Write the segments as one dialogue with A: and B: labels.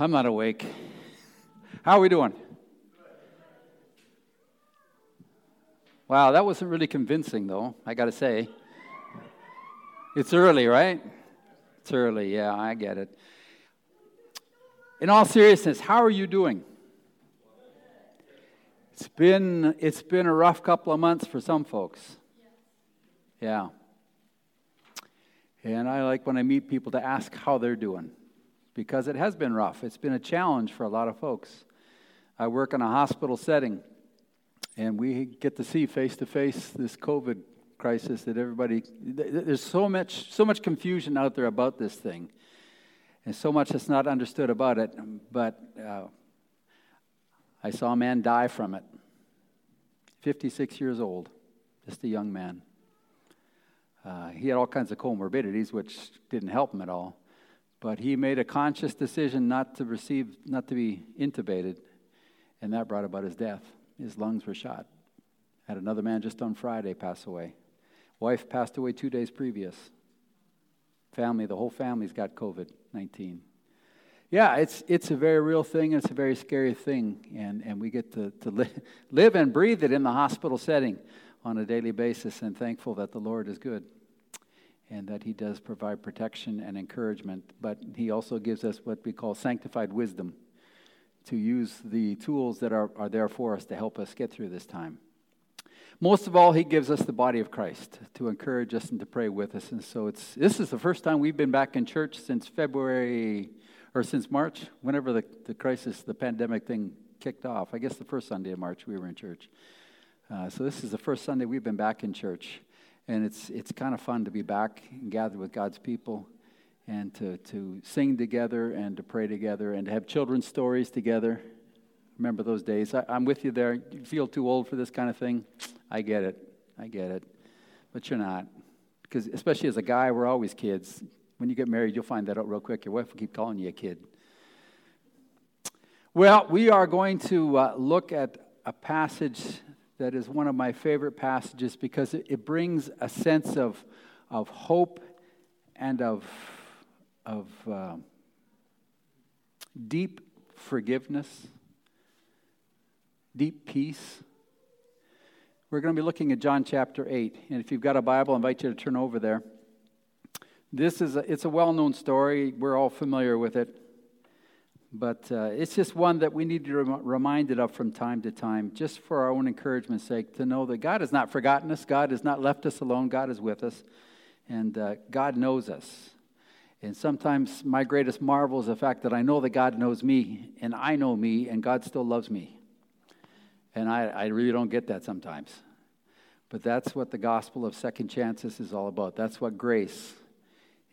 A: I'm not awake. How are we doing? Wow, that wasn't really convincing, though, I got to say. It's early, right? It's early, yeah, I get it. In all seriousness, how are you doing? It's been, it's been a rough couple of months for some folks. Yeah. And I like when I meet people to ask how they're doing because it has been rough. It's been a challenge for a lot of folks. I work in a hospital setting, and we get to see face to face this COVID crisis that everybody there's so much so much confusion out there about this thing and so much that's not understood about it but uh, i saw a man die from it 56 years old just a young man uh, he had all kinds of comorbidities which didn't help him at all but he made a conscious decision not to receive, not to be intubated, and that brought about his death. His lungs were shot. Had another man just on Friday pass away. Wife passed away two days previous. Family, the whole family's got COVID 19. Yeah, it's, it's a very real thing and it's a very scary thing. And, and we get to, to li- live and breathe it in the hospital setting on a daily basis and thankful that the Lord is good and that he does provide protection and encouragement, but he also gives us what we call sanctified wisdom to use the tools that are, are there for us to help us get through this time. Most of all, he gives us the body of Christ to encourage us and to pray with us. And so it's this is the first time we've been back in church since February or since March, whenever the, the crisis, the pandemic thing kicked off. I guess the first Sunday of March we were in church. Uh, so this is the first Sunday we've been back in church and it's it's kind of fun to be back and gathered with God's people and to, to sing together and to pray together and to have children's stories together. Remember those days. I, am with you there. You feel too old for this kind of thing. I get it. I get it. But you're not. Because, especially as a guy, we're always kids. When you get married, you'll find that out real quick. Your wife will keep calling you a kid. Well, we are going to uh, look at a passage that is one of my favorite passages because it, brings a sense of, of hope and of, of uh, deep forgiveness, deep peace. We're going to be looking at John chapter 8. And if you've got a Bible, I invite you to turn over there. This is a, it's a well-known story. We're all familiar with it. But uh, it's just one that we need to be reminded of from time to time, just for our own encouragement's sake, to know that God has not forgotten us, God has not left us alone, God is with us, and uh, God knows us. And sometimes my greatest marvel is the fact that I know that God knows me, and I know me, and God still loves me. And I, I really don't get that sometimes. But that's what the gospel of second chances is all about. That's what grace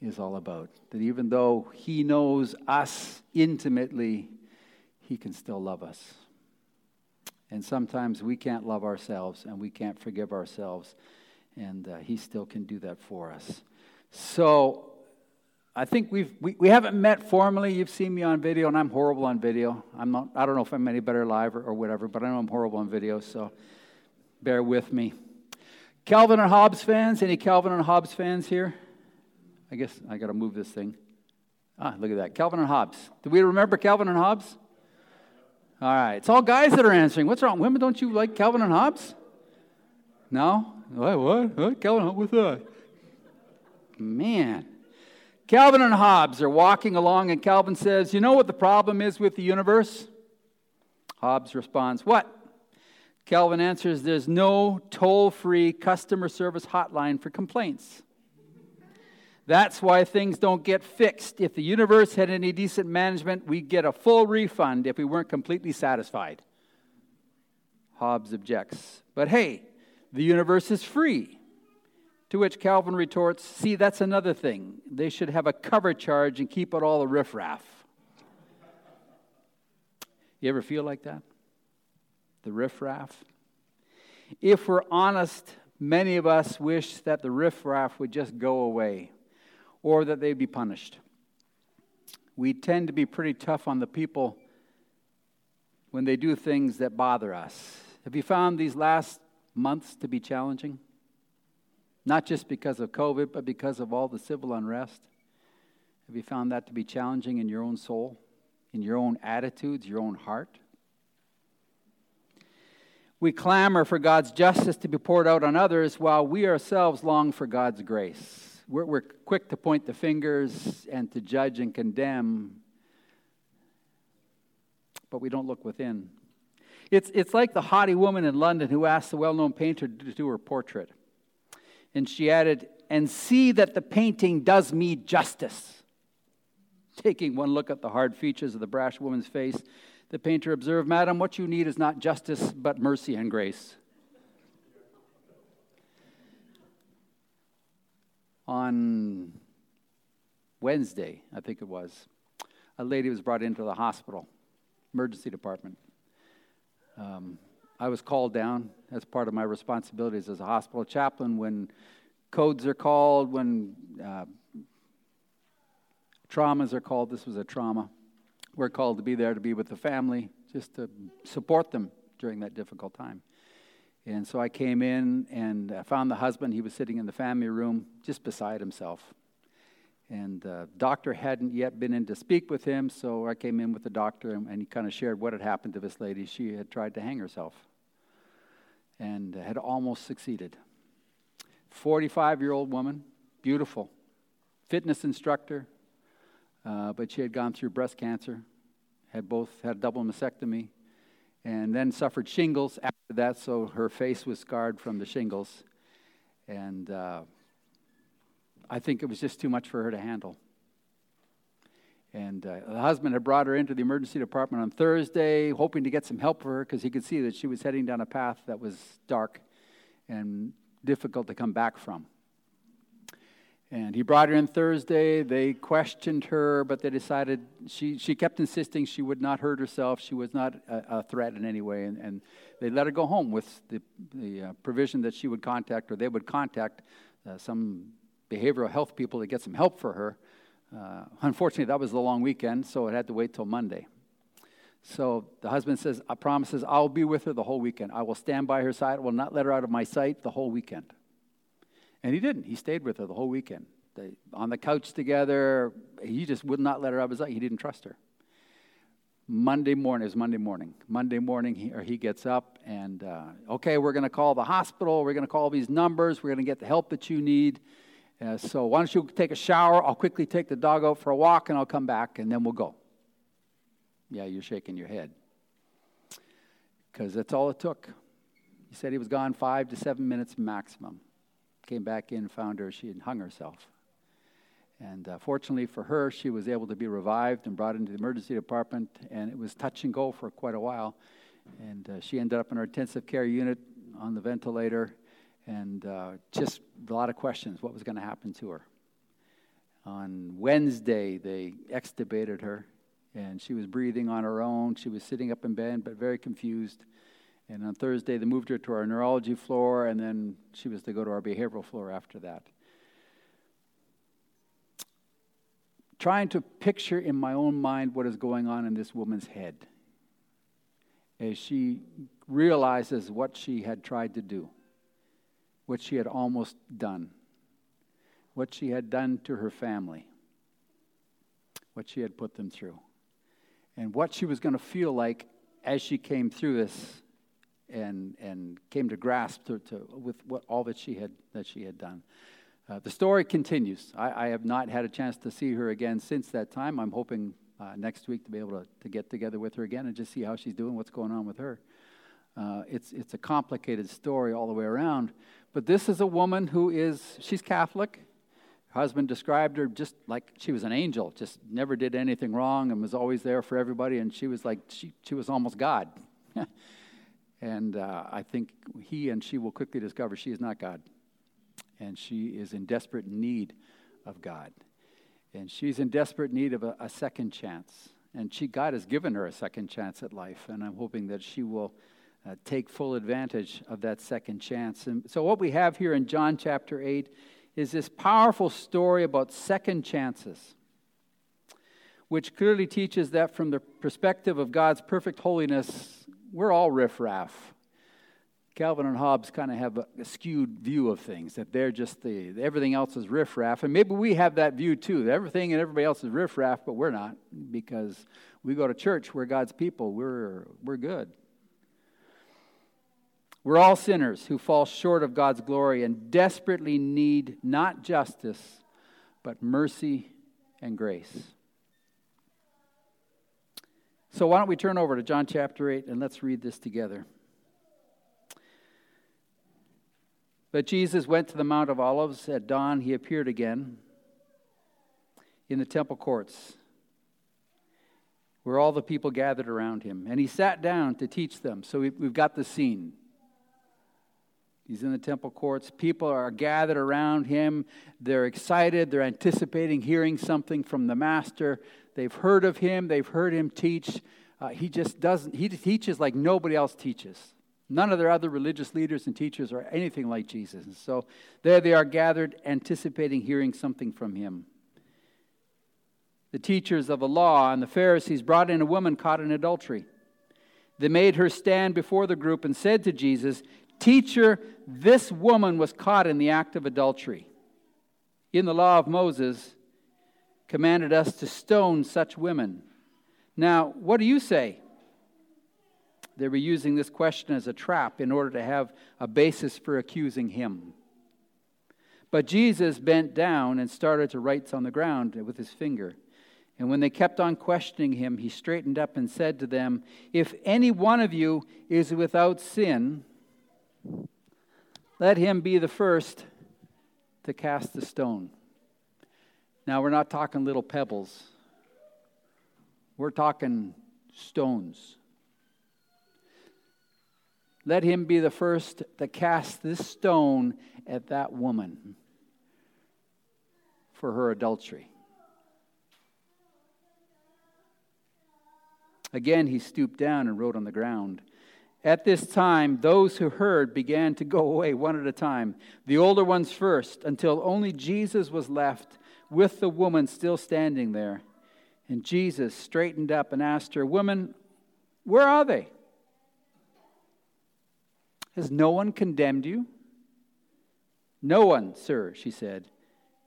A: is all about. That even though He knows us intimately, He can still love us. And sometimes we can't love ourselves and we can't forgive ourselves, and uh, He still can do that for us. So I think we've, we, we haven't met formally. You've seen me on video, and I'm horrible on video. I'm not, I don't know if I'm any better live or, or whatever, but I know I'm horrible on video, so bear with me. Calvin and Hobbes fans, any Calvin and Hobbes fans here? I guess I got to move this thing. Ah, look at that. Calvin and Hobbes. Do we remember Calvin and Hobbes? All right. It's all guys that are answering. What's wrong? Women, don't you like Calvin and Hobbes? No? What? What? what? Calvin, what's that? Man. Calvin and Hobbes are walking along, and Calvin says, You know what the problem is with the universe? Hobbes responds, What? Calvin answers, There's no toll free customer service hotline for complaints. That's why things don't get fixed. If the universe had any decent management, we'd get a full refund if we weren't completely satisfied. Hobbes objects. But hey, the universe is free. To which Calvin retorts, See, that's another thing. They should have a cover charge and keep out all the riffraff. You ever feel like that? The riffraff? If we're honest, many of us wish that the riffraff would just go away or that they'd be punished. We tend to be pretty tough on the people when they do things that bother us. Have you found these last months to be challenging? Not just because of COVID, but because of all the civil unrest. Have you found that to be challenging in your own soul, in your own attitudes, your own heart? We clamor for God's justice to be poured out on others while we ourselves long for God's grace. We're, we're quick to point the fingers and to judge and condemn, but we don't look within. It's, it's like the haughty woman in London who asked the well known painter to do her portrait. And she added, and see that the painting does me justice. Taking one look at the hard features of the brash woman's face, the painter observed, Madam, what you need is not justice, but mercy and grace. on Wednesday, I think it was, a lady was brought into the hospital, emergency department. Um, I was called down as part of my responsibilities as a hospital chaplain when codes are called, when uh, traumas are called. This was a trauma. We're called to be there to be with the family, just to support them during that difficult time. And so I came in and I found the husband. He was sitting in the family room, just beside himself. And the uh, doctor hadn't yet been in to speak with him, so I came in with the doctor and, and he kind of shared what had happened to this lady. She had tried to hang herself and had almost succeeded. 45 year old woman, beautiful, fitness instructor, uh, but she had gone through breast cancer, had both had double mastectomy, and then suffered shingles that so her face was scarred from the shingles. And uh, I think it was just too much for her to handle. And uh, the husband had brought her into the emergency department on Thursday, hoping to get some help for her because he could see that she was heading down a path that was dark and difficult to come back from. And he brought her in Thursday. They questioned her, but they decided she, she kept insisting she would not hurt herself. She was not a, a threat in any way. And, and they let her go home with the, the uh, provision that she would contact, or they would contact uh, some behavioral health people to get some help for her. Uh, unfortunately, that was the long weekend, so it had to wait till Monday. So the husband says, I promises, I'll be with her the whole weekend. I will stand by her side. I will not let her out of my sight the whole weekend. And he didn't. He stayed with her the whole weekend. They, on the couch together. He just would not let her out of his sight. He didn't trust her. Monday morning is Monday morning. Monday morning, he, or he gets up and, uh, okay, we're going to call the hospital. We're going to call these numbers. We're going to get the help that you need. Uh, so why don't you take a shower? I'll quickly take the dog out for a walk and I'll come back and then we'll go. Yeah, you're shaking your head because that's all it took. He said he was gone five to seven minutes maximum came back in, found her, she had hung herself. And uh, fortunately for her, she was able to be revived and brought into the emergency department, and it was touch and go for quite a while. And uh, she ended up in our intensive care unit on the ventilator, and uh, just a lot of questions what was going to happen to her. On Wednesday, they extubated her, and she was breathing on her own. She was sitting up in bed, but very confused. And on Thursday, they moved her to our neurology floor, and then she was to go to our behavioral floor after that. Trying to picture in my own mind what is going on in this woman's head as she realizes what she had tried to do, what she had almost done, what she had done to her family, what she had put them through, and what she was going to feel like as she came through this and, and came to grasp to, to, with what, all that she had, that she had done. Uh, the story continues. I, I, have not had a chance to see her again since that time. I'm hoping uh, next week to be able to, to get together with her again and just see how she's doing, what's going on with her. Uh, it's, it's a complicated story all the way around. But this is a woman who is, she's Catholic. Her husband described her just like she was an angel, just never did anything wrong and was always there for everybody. And she was like, she, she was almost God. And uh, I think he and she will quickly discover she is not God. And she is in desperate need of God. And she's in desperate need of a, a second chance. And she, God has given her a second chance at life. And I'm hoping that she will uh, take full advantage of that second chance. And so, what we have here in John chapter 8 is this powerful story about second chances which clearly teaches that from the perspective of God's perfect holiness, we're all riffraff. Calvin and Hobbes kind of have a, skewed view of things, that they're just the, everything else is riffraff. And maybe we have that view too, everything and everybody else is riffraff, but we're not, because we go to church, we're God's people, we're, we're good. We're all sinners who fall short of God's glory and desperately need not justice, but mercy and grace. So, why don't we turn over to John chapter 8 and let's read this together. But Jesus went to the Mount of Olives. At dawn, he appeared again in the temple courts where all the people gathered around him. And he sat down to teach them. So, we've got the scene. He's in the temple courts. People are gathered around him. They're excited. They're anticipating hearing something from the master. They've heard of him. They've heard him teach. Uh, he just doesn't, he teaches like nobody else teaches. None of their other religious leaders and teachers are anything like Jesus. And so there they are gathered, anticipating hearing something from him. The teachers of the law and the Pharisees brought in a woman caught in adultery. They made her stand before the group and said to Jesus, Teacher, this woman was caught in the act of adultery. In the law of Moses, commanded us to stone such women. Now, what do you say? They were using this question as a trap in order to have a basis for accusing him. But Jesus bent down and started to write on the ground with his finger. And when they kept on questioning him, he straightened up and said to them, If any one of you is without sin, let him be the first to cast the stone. Now, we're not talking little pebbles, we're talking stones. Let him be the first to cast this stone at that woman for her adultery. Again, he stooped down and wrote on the ground. At this time, those who heard began to go away one at a time, the older ones first, until only Jesus was left with the woman still standing there. And Jesus straightened up and asked her, Woman, where are they? Has no one condemned you? No one, sir, she said.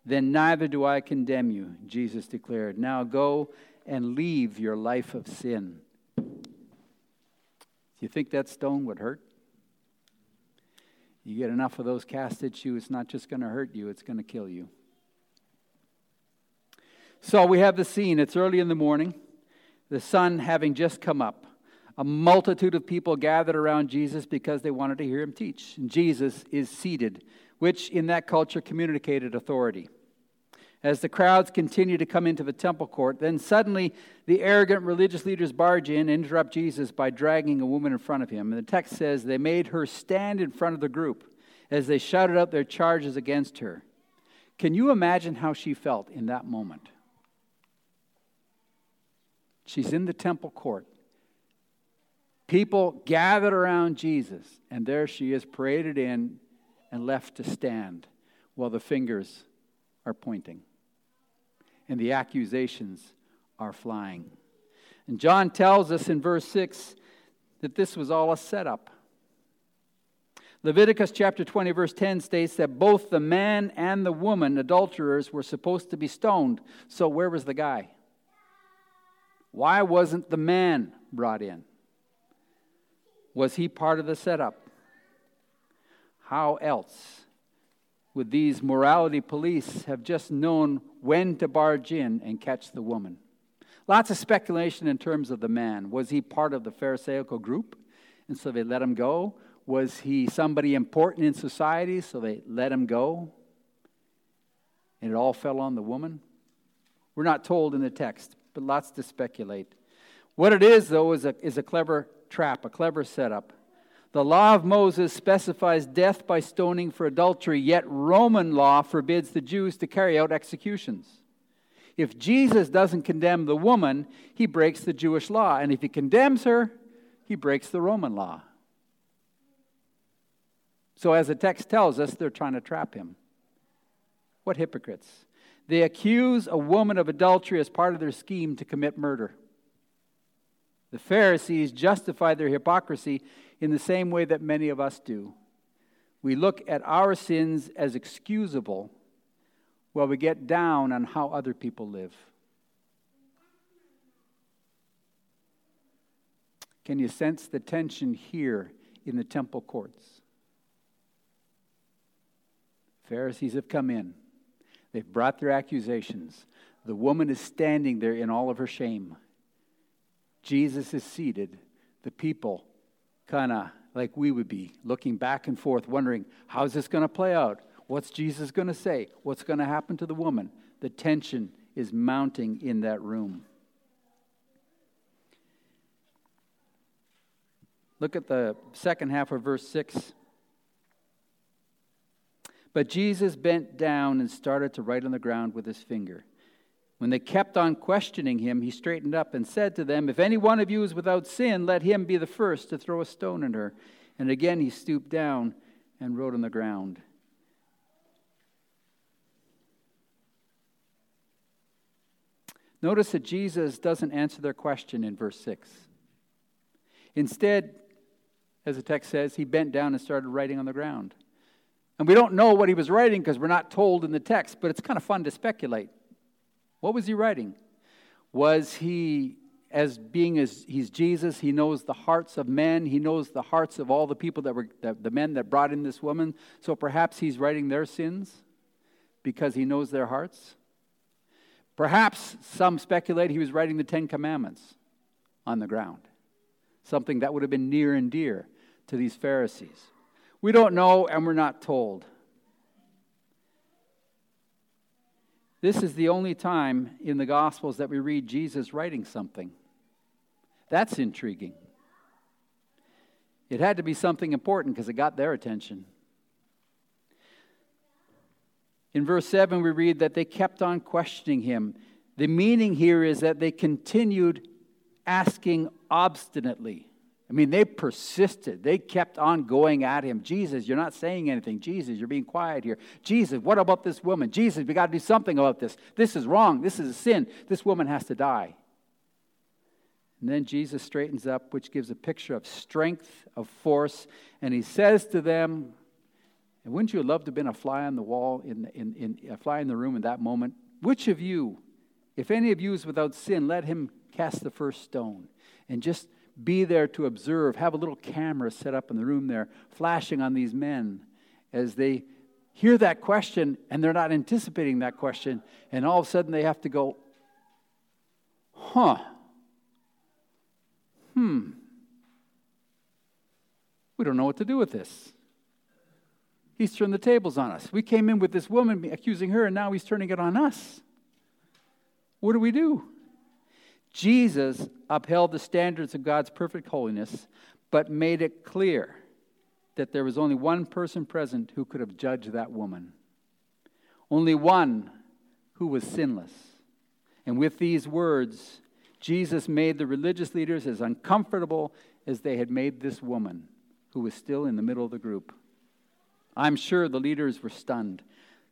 A: Then neither do I condemn you, Jesus declared. Now go and leave your life of sin. Do you think that stone would hurt? You get enough of those cast at you, it's not just going to hurt you, it's going to kill you. So we have the scene. It's early in the morning, the sun having just come up. A multitude of people gathered around Jesus because they wanted to hear him teach. And Jesus is seated, which in that culture communicated authority as the crowds continue to come into the temple court. Then suddenly, the arrogant religious leaders barge in and interrupt Jesus by dragging a woman in front of him. And the text says they made her stand in front of the group as they shouted out their charges against her. Can you imagine how she felt in that moment? She's in the temple court. People gathered around Jesus, and there she is paraded in and left to stand while the fingers are pointing and the accusations are flying. And John tells us in verse 6 that this was all a setup. Leviticus chapter 20, verse 10 states that both the man and the woman, adulterers, were supposed to be stoned. So, where was the guy? Why wasn't the man brought in? Was he part of the setup? How else with these morality police have just known when to barge in and catch the woman. Lots of speculation in terms of the man. Was he part of the Pharisaical group? And so they let him go. Was he somebody important in society? So they let him go. And it all fell on the woman. We're not told in the text, but lots to speculate. What it is, though, is a, is a clever trap, a clever setup. The law of Moses specifies death by stoning for adultery, yet Roman law forbids the Jews to carry out executions. If Jesus doesn't condemn the woman, he breaks the Jewish law. And if he condemns her, he breaks the Roman law. So, as the text tells us, they're trying to trap him. What hypocrites! They accuse a woman of adultery as part of their scheme to commit murder. The Pharisees justify their hypocrisy in the same way that many of us do. We look at our sins as excusable while we get down on how other people live. Can you sense the tension here in the temple courts? Pharisees have come in. They've brought their accusations. The woman is standing there in all of her shame. Jesus is seated. The people kind of like we would be, looking back and forth, wondering, how's this going to play out? What's Jesus going to say? What's going to happen to the woman? The tension is mounting in that room. Look at the second half of verse 6. But Jesus bent down and started to write on the ground with his finger. When they kept on questioning him, he straightened up and said to them, If any one of you is without sin, let him be the first to throw a stone at her. And again he stooped down and wrote on the ground. Notice that Jesus doesn't answer their question in verse 6. Instead, as the text says, he bent down and started writing on the ground. And we don't know what he was writing because we're not told in the text, but it's kind of fun to speculate. What was he writing? Was he, as being as he's Jesus, he knows the hearts of men, he knows the hearts of all the people that were the, the men that brought in this woman, so perhaps he's writing their sins because he knows their hearts? Perhaps some speculate he was writing the Ten Commandments on the ground, something that would have been near and dear to these Pharisees. We don't know, and we're not told. This is the only time in the Gospels that we read Jesus writing something. That's intriguing. It had to be something important because it got their attention. In verse 7, we read that they kept on questioning him. The meaning here is that they continued asking obstinately. I mean, they persisted. They kept on going at him. Jesus, you're not saying anything. Jesus, you're being quiet here. Jesus, what about this woman? Jesus, we got to do something about this. This is wrong. This is a sin. This woman has to die. And then Jesus straightens up, which gives a picture of strength, of force, and he says to them, and wouldn't you have loved to have been a fly on the wall, in, in, in, a fly in the room in that moment? Which of you, if any of you is without sin, let him cast the first stone. And just be there to observe, have a little camera set up in the room there, flashing on these men as they hear that question and they're not anticipating that question. And all of a sudden they have to go, huh, hmm, we don't know what to do with this. He's turned the tables on us. We came in with this woman accusing her, and now he's turning it on us. What do we do? Jesus upheld the standards of God's perfect holiness, but made it clear that there was only one person present who could have judged that woman. Only one who was sinless. And with these words, Jesus made the religious leaders as uncomfortable as they had made this woman who was still in the middle of the group. I'm sure the leaders were stunned.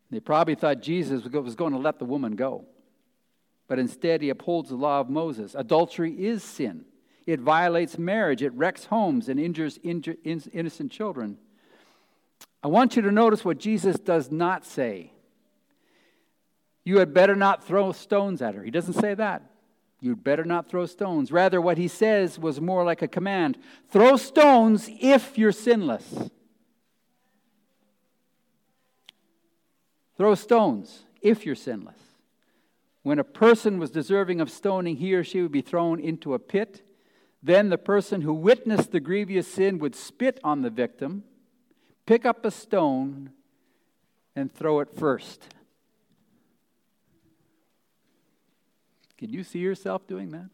A: They probably thought Jesus was going to let the woman go but instead he upholds the law of Moses. Adultery is sin. It violates marriage, it wrecks homes, and injures inju- in- innocent children. I want you to notice what Jesus does not say. You had better not throw stones at her. He doesn't say that. You'd better not throw stones. Rather, what he says was more like a command throw stones if you're sinless. Throw stones if you're sinless. When a person was deserving of stoning, he or she would be thrown into a pit. Then the person who witnessed the grievous sin would spit on the victim, pick up a stone, and throw it first. Can you see yourself doing that?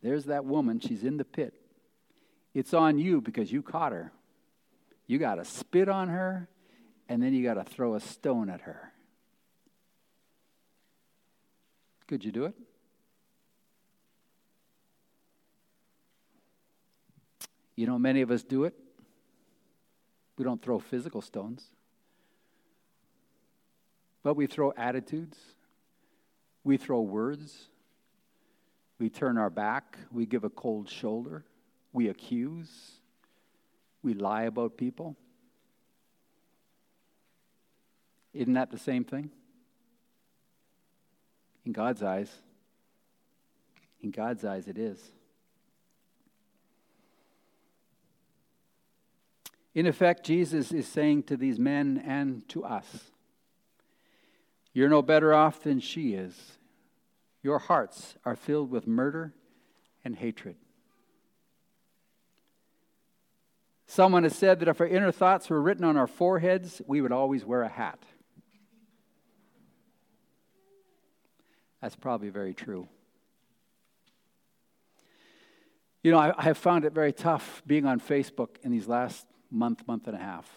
A: There's that woman. She's in the pit. It's on you because you caught her. You got to spit on her and then you got to throw a stone at her. Could you do it? You know, many of us do it. We don't throw physical stones, but we throw attitudes, we throw words, we turn our back, we give a cold shoulder, we accuse, we lie about people. Isn't that the same thing? In God's eyes, in God's eyes, it is. In effect, Jesus is saying to these men and to us, You're no better off than she is. Your hearts are filled with murder and hatred. Someone has said that if our inner thoughts were written on our foreheads, we would always wear a hat. That's probably very true. You know, I, I, have found it very tough being on Facebook in these last month, month and a half.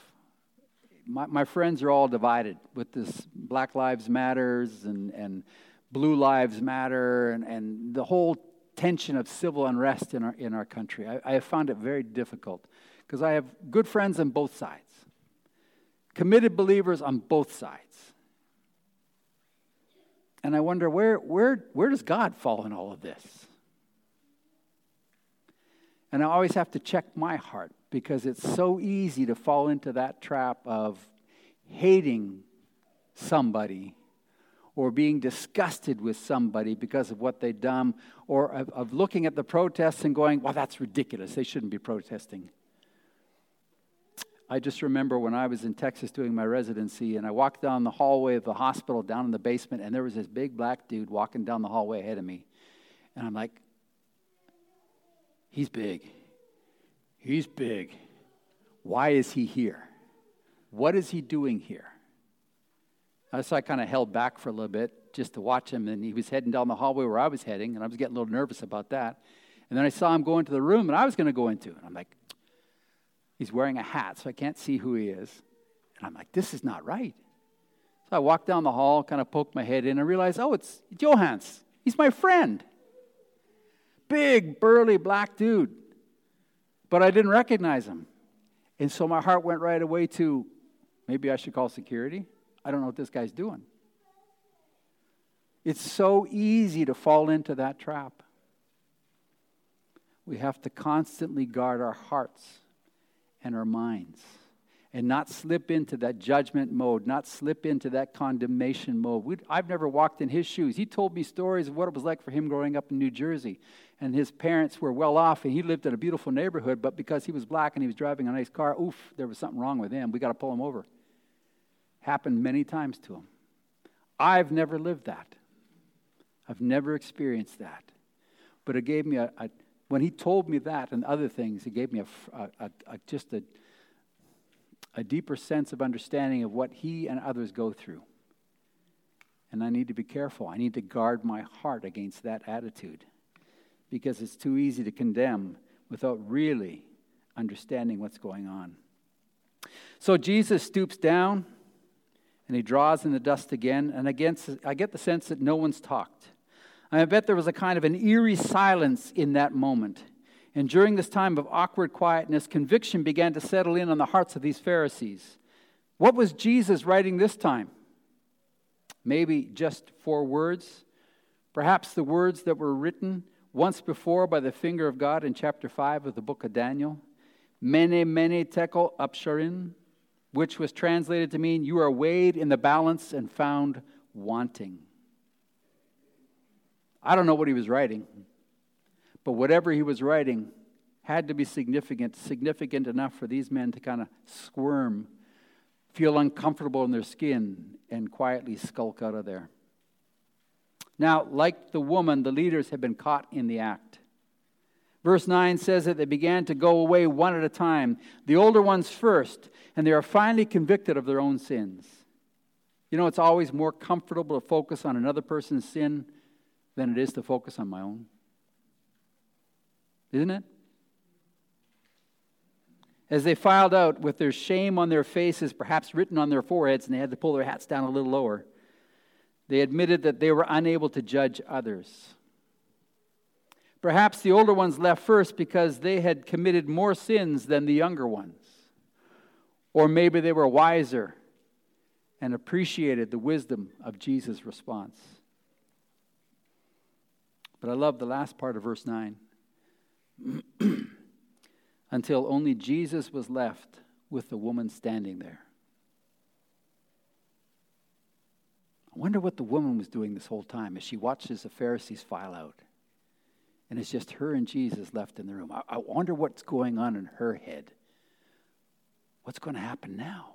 A: My, my friends are all divided with this Black Lives Matters and, and Blue Lives Matter and, and the whole tension of civil unrest in our, in our country. I, I have found it very difficult because I have good friends on both sides, committed believers on both sides. And I wonder where, where, where does God fall in all of this? And I always have to check my heart because it's so easy to fall into that trap of hating somebody or being disgusted with somebody because of what they've done or of, of looking at the protests and going, well, that's ridiculous. They shouldn't be protesting. I just remember when I was in Texas doing my residency, and I walked down the hallway of the hospital down in the basement, and there was this big black dude walking down the hallway ahead of me. And I'm like, he's big. He's big. Why is he here? What is he doing here? Uh, so I kind of held back for a little bit just to watch him, and he was heading down the hallway where I was heading, and I was getting a little nervous about that. And then I saw him go into the room and I was going to go into, and I'm like, He's wearing a hat, so I can't see who he is. And I'm like, this is not right. So I walked down the hall, kind of poked my head in, and realized, oh, it's Johans. He's my friend. Big, burly black dude. But I didn't recognize him. And so my heart went right away to maybe I should call security. I don't know what this guy's doing. It's so easy to fall into that trap. We have to constantly guard our hearts and our minds and not slip into that judgment mode, not slip into that condemnation mode. We'd, I've never walked in his shoes. He told me stories of what it was like for him growing up in New Jersey. And his parents were well off, and he lived in a beautiful neighborhood, but because he was black and he was driving a nice car, oof, there was something wrong with him. We got to pull him over. Happened many times to him. I've never lived that. I've never experienced that. But it gave me a, a when he told me that and other things, he gave me a, a, a, just a, a deeper sense of understanding of what he and others go through. And I need to be careful. I need to guard my heart against that attitude because it's too easy to condemn without really understanding what's going on. So Jesus stoops down and he draws in the dust again. And again, I get the sense that no one's talked. I bet there was a kind of an eerie silence in that moment. And during this time of awkward quietness, conviction began to settle in on the hearts of these Pharisees. What was Jesus writing this time? Maybe just four words, perhaps the words that were written once before by the finger of God in chapter 5 of the book of Daniel. Mene, mene, tekel, upharsin, which was translated to mean, You are weighed in the balance and found wanting. I don't know what he was writing, but whatever he was writing had to be significant, significant enough for these men to kind of squirm, feel uncomfortable in their skin, and quietly skulk out of there. Now, like the woman, the leaders had been caught in the act. Verse 9 says that they began to go away one at a time, the older ones first, and they are finally convicted of their own sins. You know, it's always more comfortable to focus on another person's sin than it is to focus on my own. Isn't it? As they filed out with their shame on their faces, perhaps written on their foreheads, and they had to pull their hats down a little lower, they admitted that they were unable to judge others. Perhaps the older ones left first because they had committed more sins than the younger ones. Or maybe they were wiser and appreciated the wisdom of Jesus' response. But I love the last part of verse 9. Until only Jesus was left with the woman standing there. I wonder what the woman was doing this whole time as she watches the Pharisees file out. And it's just her and Jesus left in the room. I, I wonder what's going on in her head. What's going to happen now?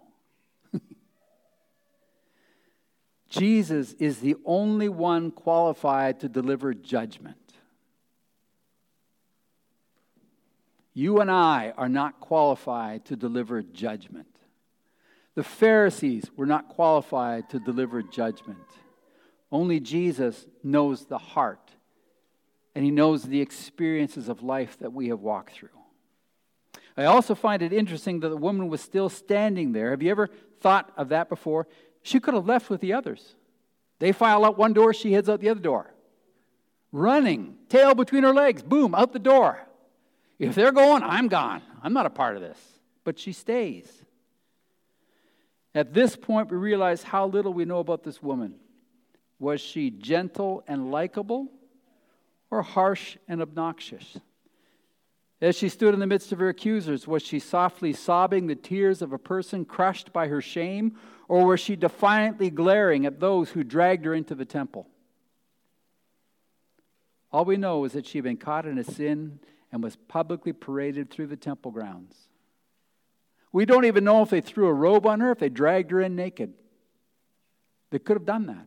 A: Jesus is the only one qualified to deliver judgment. You and I are not qualified to deliver judgment. The Pharisees were not qualified to deliver judgment. Only Jesus knows the heart, and he knows the experiences of life that we have walked through. I also find it interesting that the woman was still standing there. Have you ever thought of that before? She could have left with the others. They file out one door, she heads out the other door. Running, tail between her legs, boom, out the door. If they're going, I'm gone. I'm not a part of this. But she stays. At this point, we realize how little we know about this woman. Was she gentle and likable or harsh and obnoxious? As she stood in the midst of her accusers, was she softly sobbing the tears of a person crushed by her shame or was she defiantly glaring at those who dragged her into the temple? All we know is that she had been caught in a sin and was publicly paraded through the temple grounds. We don't even know if they threw a robe on her, if they dragged her in naked. They could have done that.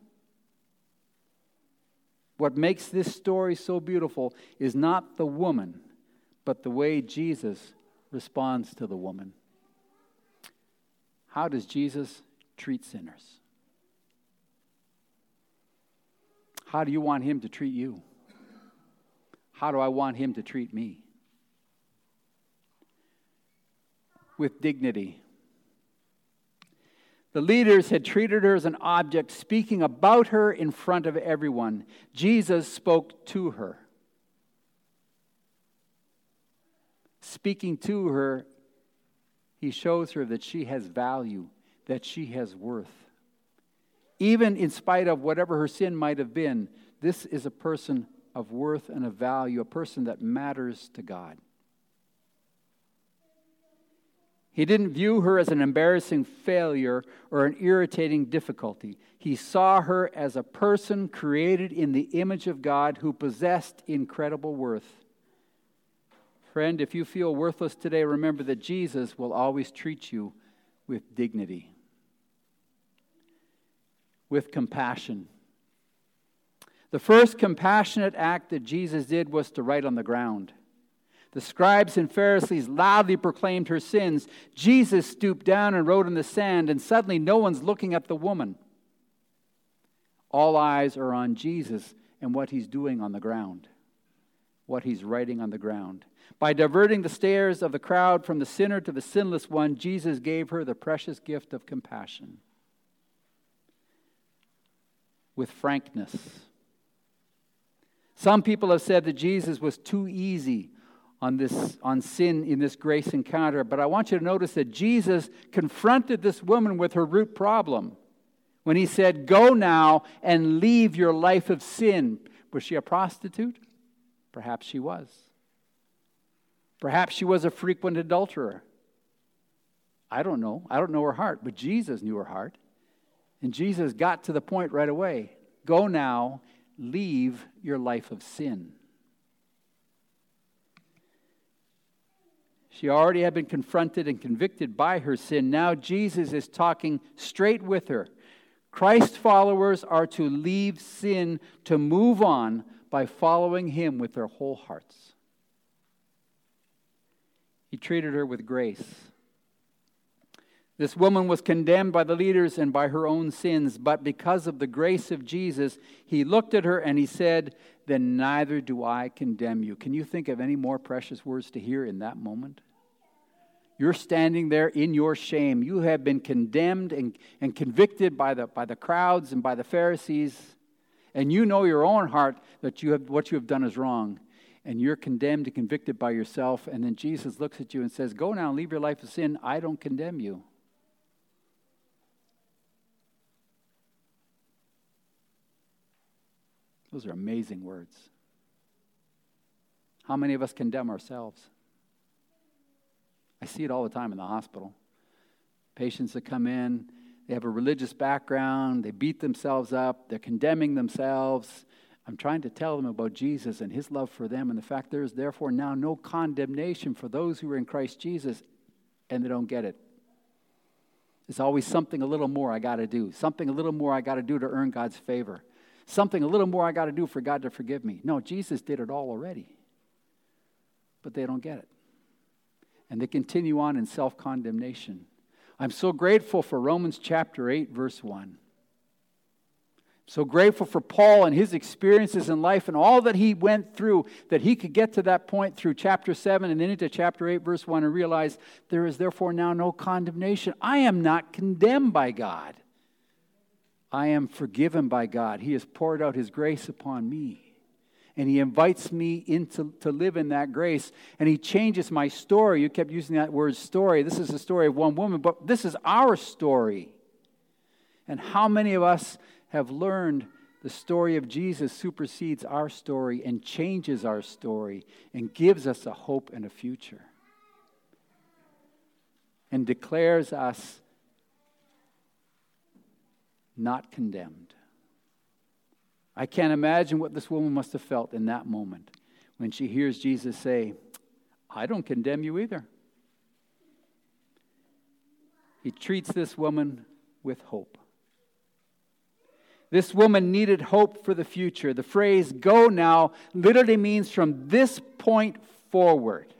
A: What makes this story so beautiful is not the woman, but the way Jesus responds to the woman. How does Jesus treat sinners? How do you want him to treat you? How do I want him to treat me? With dignity. The leaders had treated her as an object, speaking about her in front of everyone. Jesus spoke to her. Speaking to her, he shows her that she has value, that she has worth. Even in spite of whatever her sin might have been, this is a person of worth and of value, a person that matters to God. He didn't view her as an embarrassing failure or an irritating difficulty. He saw her as a person created in the image of God who possessed incredible worth. Friend, if you feel worthless today, remember that Jesus will always treat you with dignity with compassion. The first compassionate act that Jesus did was to write on the ground. The scribes and Pharisees loudly proclaimed her sins. Jesus stooped down and wrote in the sand, and suddenly no one's looking at the woman. All eyes are on Jesus and what he's doing on the ground, what he's writing on the ground. By diverting the stares of the crowd from the sinner to the sinless one, Jesus gave her the precious gift of compassion with frankness. Some people have said that Jesus was too easy on, this, on sin in this grace encounter, but I want you to notice that Jesus confronted this woman with her root problem when he said, Go now and leave your life of sin. Was she a prostitute? Perhaps she was. Perhaps she was a frequent adulterer. I don't know. I don't know her heart, but Jesus knew her heart. And Jesus got to the point right away go now, leave your life of sin. She already had been confronted and convicted by her sin. Now Jesus is talking straight with her. Christ followers are to leave sin to move on by following him with their whole hearts. He treated her with grace. This woman was condemned by the leaders and by her own sins, but because of the grace of Jesus, he looked at her and he said, Then neither do I condemn you. Can you think of any more precious words to hear in that moment? You're standing there in your shame. You have been condemned and, and convicted by the, by the crowds and by the Pharisees. And you know your own heart that you have, what you have done is wrong. And you're condemned and convicted by yourself. And then Jesus looks at you and says, Go now and leave your life of sin. I don't condemn you. Those are amazing words. How many of us condemn ourselves? I see it all the time in the hospital. Patients that come in, they have a religious background, they beat themselves up, they're condemning themselves. I'm trying to tell them about Jesus and his love for them and the fact there is therefore now no condemnation for those who are in Christ Jesus, and they don't get it. There's always something a little more I got to do, something a little more I got to do to earn God's favor something a little more I got to do for God to forgive me. No, Jesus did it all already. But they don't get it. And they continue on in self condemnation. I'm so grateful for Romans chapter 8, verse 1. So grateful for Paul and his experiences in life and all that he went through, that he could get to that point through chapter 7 and then into chapter 8, verse 1, and realize there is therefore now no condemnation. I am not condemned by God. I am forgiven by God. He has poured out His grace upon me. And He invites me into to live in that grace. And He changes my story. You kept using that word story. This is the story of one woman, but this is our story. And how many of us have learned the story of Jesus supersedes our story and changes our story and gives us a hope and a future and declares us not condemned. I can't imagine what this woman must have felt in that moment when she hears Jesus say, I don't condemn you either. He treats this woman with hope. This woman needed hope for the future. The phrase go now literally means from this point forward.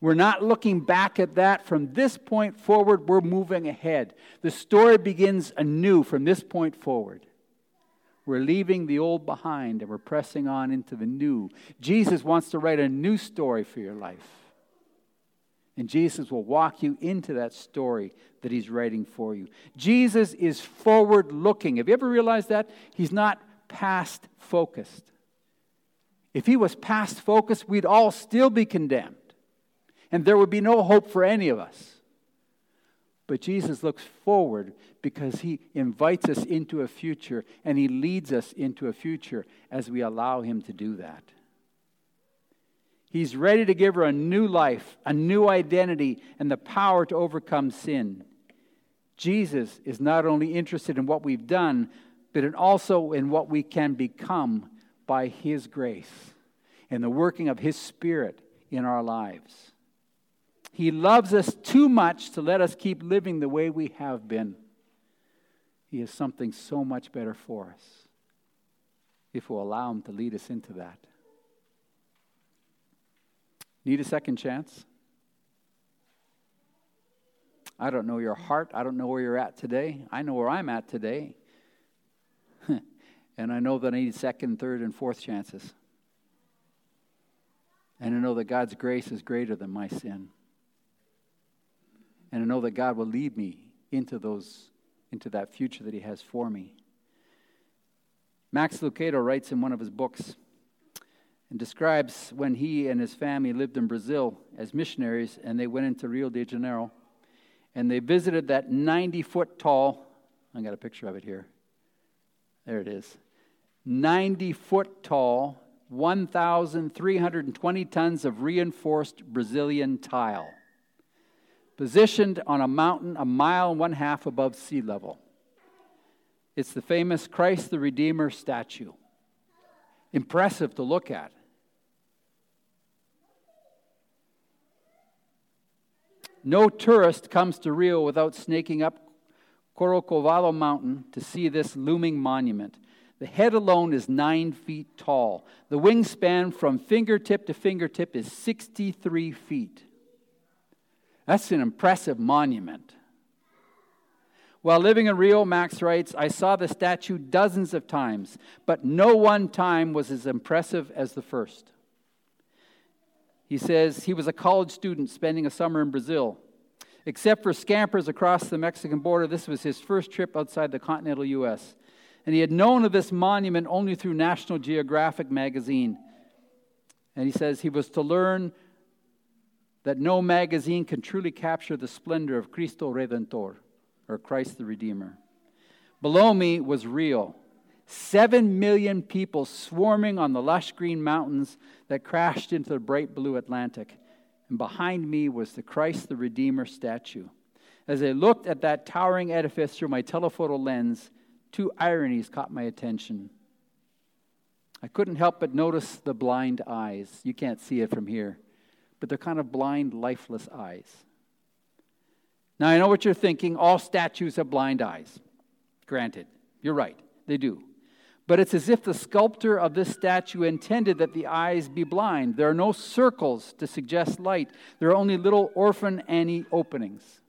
A: We're not looking back at that. From this point forward, we're moving ahead. The story begins anew from this point forward. We're leaving the old behind and we're pressing on into the new. Jesus wants to write a new story for your life. And Jesus will walk you into that story that he's writing for you. Jesus is forward looking. Have you ever realized that? He's not past focused. If he was past focused, we'd all still be condemned and there would be no hope for any of us. But Jesus looks forward because he invites us into a future and he leads us into a future as we allow him to do that. He's ready to give her a new life, a new identity, and the power to overcome sin. Jesus is not only interested in what we've done, but in also in what we can become by his grace and the working of his spirit in our lives. He loves us too much to let us keep living the way we have been. He has something so much better for us if we'll allow Him to lead us into that. Need a second chance? I don't know your heart. I don't know where you're at today. I know where I'm at today. and I know that I need second, third, and fourth chances. And I know that God's grace is greater than my sin and I know that God will lead me into those into that future that he has for me. Max Lucado writes in one of his books and describes when he and his family lived in Brazil as missionaries and they went into Rio de Janeiro and they visited that 90 foot tall, I got a picture of it here. There it is. 90 foot tall, 1,320 tons of reinforced Brazilian tile positioned on a mountain a mile and one half above sea level. It's the famous Christ the Redeemer statue. Impressive to look at. No tourist comes to Rio without snaking up Corcovado Mountain to see this looming monument. The head alone is nine feet tall. The wingspan from fingertip to fingertip is 63 feet. That's an impressive monument. While living in Rio, Max writes, I saw the statue dozens of times, but no one time was as impressive as the first. He says he was a college student spending a summer in Brazil. Except for scampers across the Mexican border, this was his first trip outside the continental U.S. And he had known of this monument only through National Geographic magazine. And he says he was to learn that no magazine can truly capture the splendor of Cristo Redentor, or Christ the Redeemer. Below me was Rio, seven million people swarming on the lush green mountains that crashed into the bright blue Atlantic. And behind me was the Christ the Redeemer statue. As I looked at that towering edifice through my telephoto lens, two ironies caught my attention. I couldn't help but notice the blind eyes. You can't see it from here but they're kind of blind, lifeless eyes. Now, I know what you're thinking. All statues have blind eyes. Granted, you're right, they do. But it's as if the sculptor of this statue intended that the eyes be blind. There are no circles to suggest light, there are only little orphan Annie openings.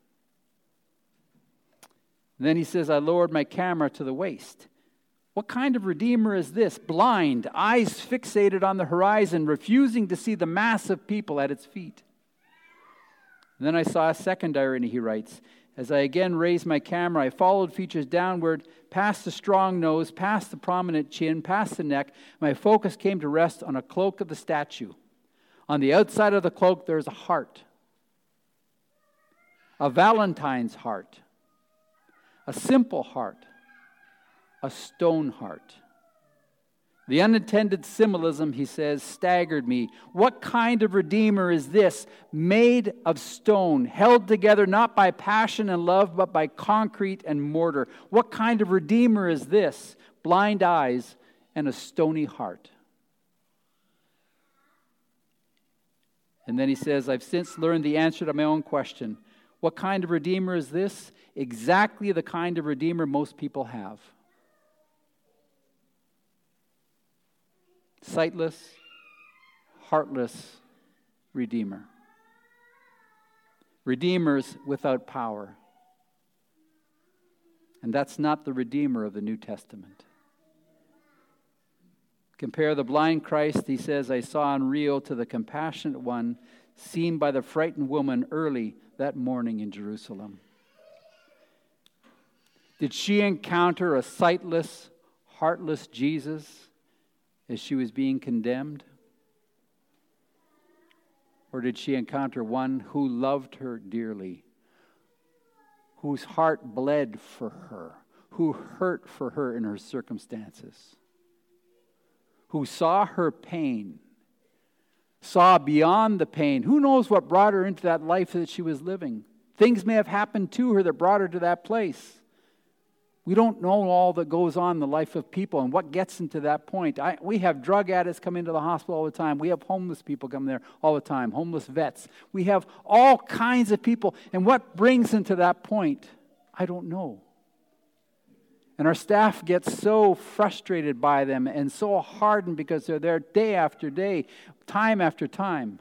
A: And then he says, I lowered my camera to the waist what kind of Redeemer is this? Blind, eyes fixated on the horizon, refusing to see the mass of people at its feet. And then I saw a second irony, he writes. As I again raised my camera, I followed features downward, past the strong nose, past the prominent chin, past the neck. My focus came to rest on a cloak of the statue. On the outside of the cloak, there is a heart, a Valentine's heart, a simple heart a stone heart. The unintended symbolism, he says, staggered me. What kind of Redeemer is this, made of stone, held together not by passion and love, but by concrete and mortar? What kind of Redeemer is this, blind eyes and a stony heart? And then he says, I've since learned the answer to my own question. What kind of Redeemer is this? Exactly the kind of Redeemer most people have. sightless, heartless Redeemer. Redeemers without power. And that's not the Redeemer of the New Testament. Compare the blind Christ, he says, I saw in Rio, to the compassionate one seen by the frightened woman early that morning in Jerusalem. Did she encounter a sightless, heartless Jesus? as she was being condemned? Or did she encounter one who loved her dearly, whose heart bled for her, who hurt for her in her circumstances, who saw her pain, saw beyond the pain? Who knows what brought her into that life that she was living? Things may have happened to her that brought her to that place. We don't know all that goes on in the life of people and what gets them to that point. I, we have drug addicts come into the hospital all the time. We have homeless people come there all the time, homeless vets. We have all kinds of people. And what brings them to that point? I don't know. And our staff gets so frustrated by them and so hardened because they're there day after day, time after time.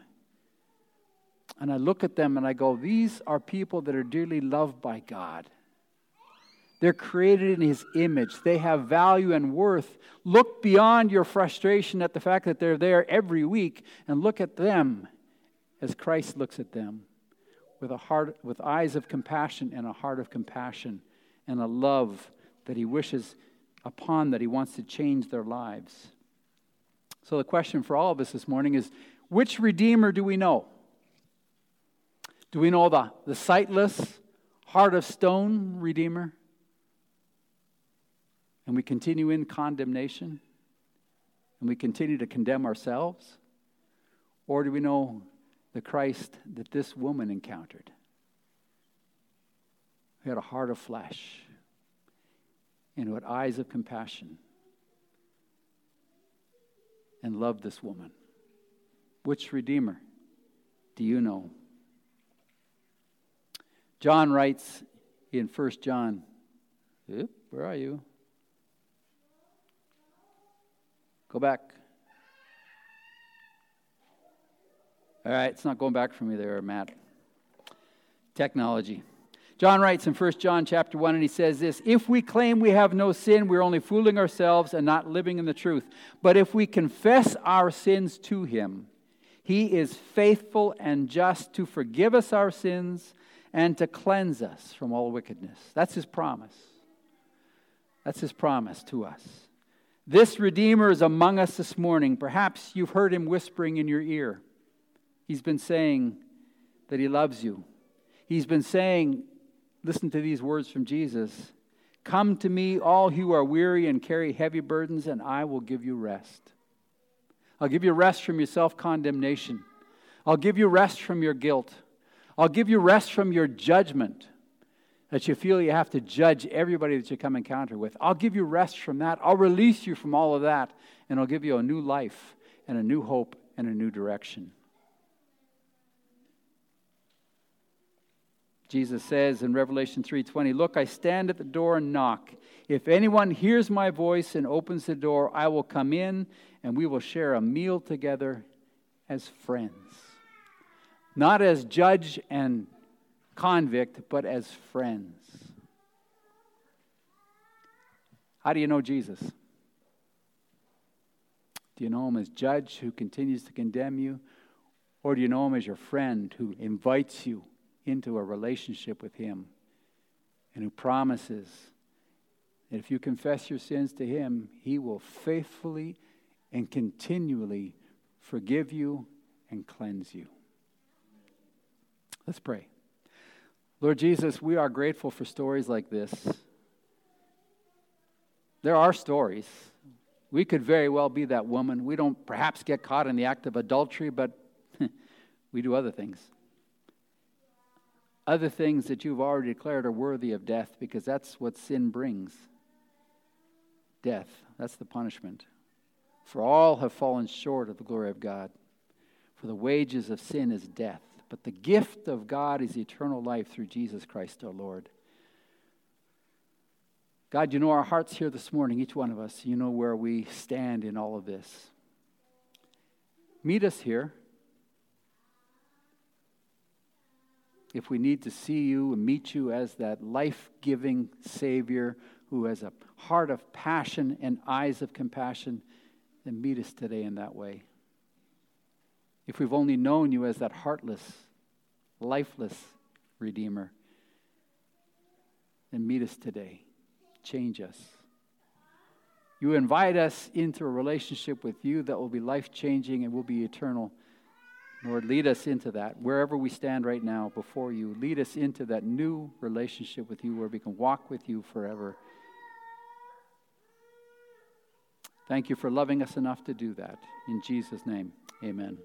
A: And I look at them and I go, These are people that are dearly loved by God they're created in His image. They have value and worth. Look beyond your frustration at the fact that they're there every week and look at them as Christ looks at them with, a heart, with eyes of compassion and a heart of compassion and a love that He wishes upon, that He wants to change their lives. So, the question for all of us this morning is which Redeemer do we know? Do we know the, the sightless, heart of stone Redeemer? and we continue in condemnation and we continue to condemn ourselves? Or do we know the Christ that this woman encountered? Who had a heart of flesh and who had eyes of compassion and loved this woman? Which Redeemer do you know? John writes in 1 John, where are you? Go back. All right, it's not going back for me there, Matt. Technology. John writes in 1 John chapter 1 and he says this, if we claim we have no sin, we're only fooling ourselves and not living in the truth. But if we confess our sins to him, he is faithful and just to forgive us our sins and to cleanse us from all wickedness. That's his promise. That's his promise to us. This Redeemer is among us this morning. Perhaps you've heard him whispering in your ear. He's been saying that he loves you. He's been saying, listen to these words from Jesus Come to me, all who are weary and carry heavy burdens, and I will give you rest. I'll give you rest from your self condemnation. I'll give you rest from your guilt. I'll give you rest from your judgment that you feel you have to judge everybody that you come encounter with. I'll give you rest from that. I'll release you from all of that, and I'll give you a new life and a new hope and a new direction. Jesus says in Revelation 3:20, "Look, I stand at the door and knock. If anyone hears my voice and opens the door, I will come in and we will share a meal together as friends." Not as judge and convict, but as friends. How do you know Jesus? Do you know him as judge who continues to condemn you? Or do you know him as your friend who invites you into a relationship with him and who promises that if you confess your sins to him, he will faithfully and continually forgive you and cleanse you? Let's pray. Lord Jesus, we are grateful for stories like this. There are stories. We could very well be that woman. We don't perhaps get caught in the act of adultery, but we do other things. Other things that you've already declared are worthy of death because that's what sin brings death. That's the punishment. For all have fallen short of the glory of God. For the wages of sin is death but the gift of God is eternal life through Jesus Christ our Lord. God, you know our hearts here this morning, each one of us. You know where we stand in all of this. Meet us here. If we need to see you and meet you as that life giving Savior who has a heart of passion and eyes of compassion, then meet us today in that way if we've only known you as that heartless, lifeless Redeemer. then meet us today. Change us. You invite us into a relationship with you that will be life changing and will be eternal. Lord, lead us into that. Wherever we stand right now before you, lead us into that new relationship with you where we can walk with you forever. Thank you for loving us enough to do that. In Jesus' name, amen.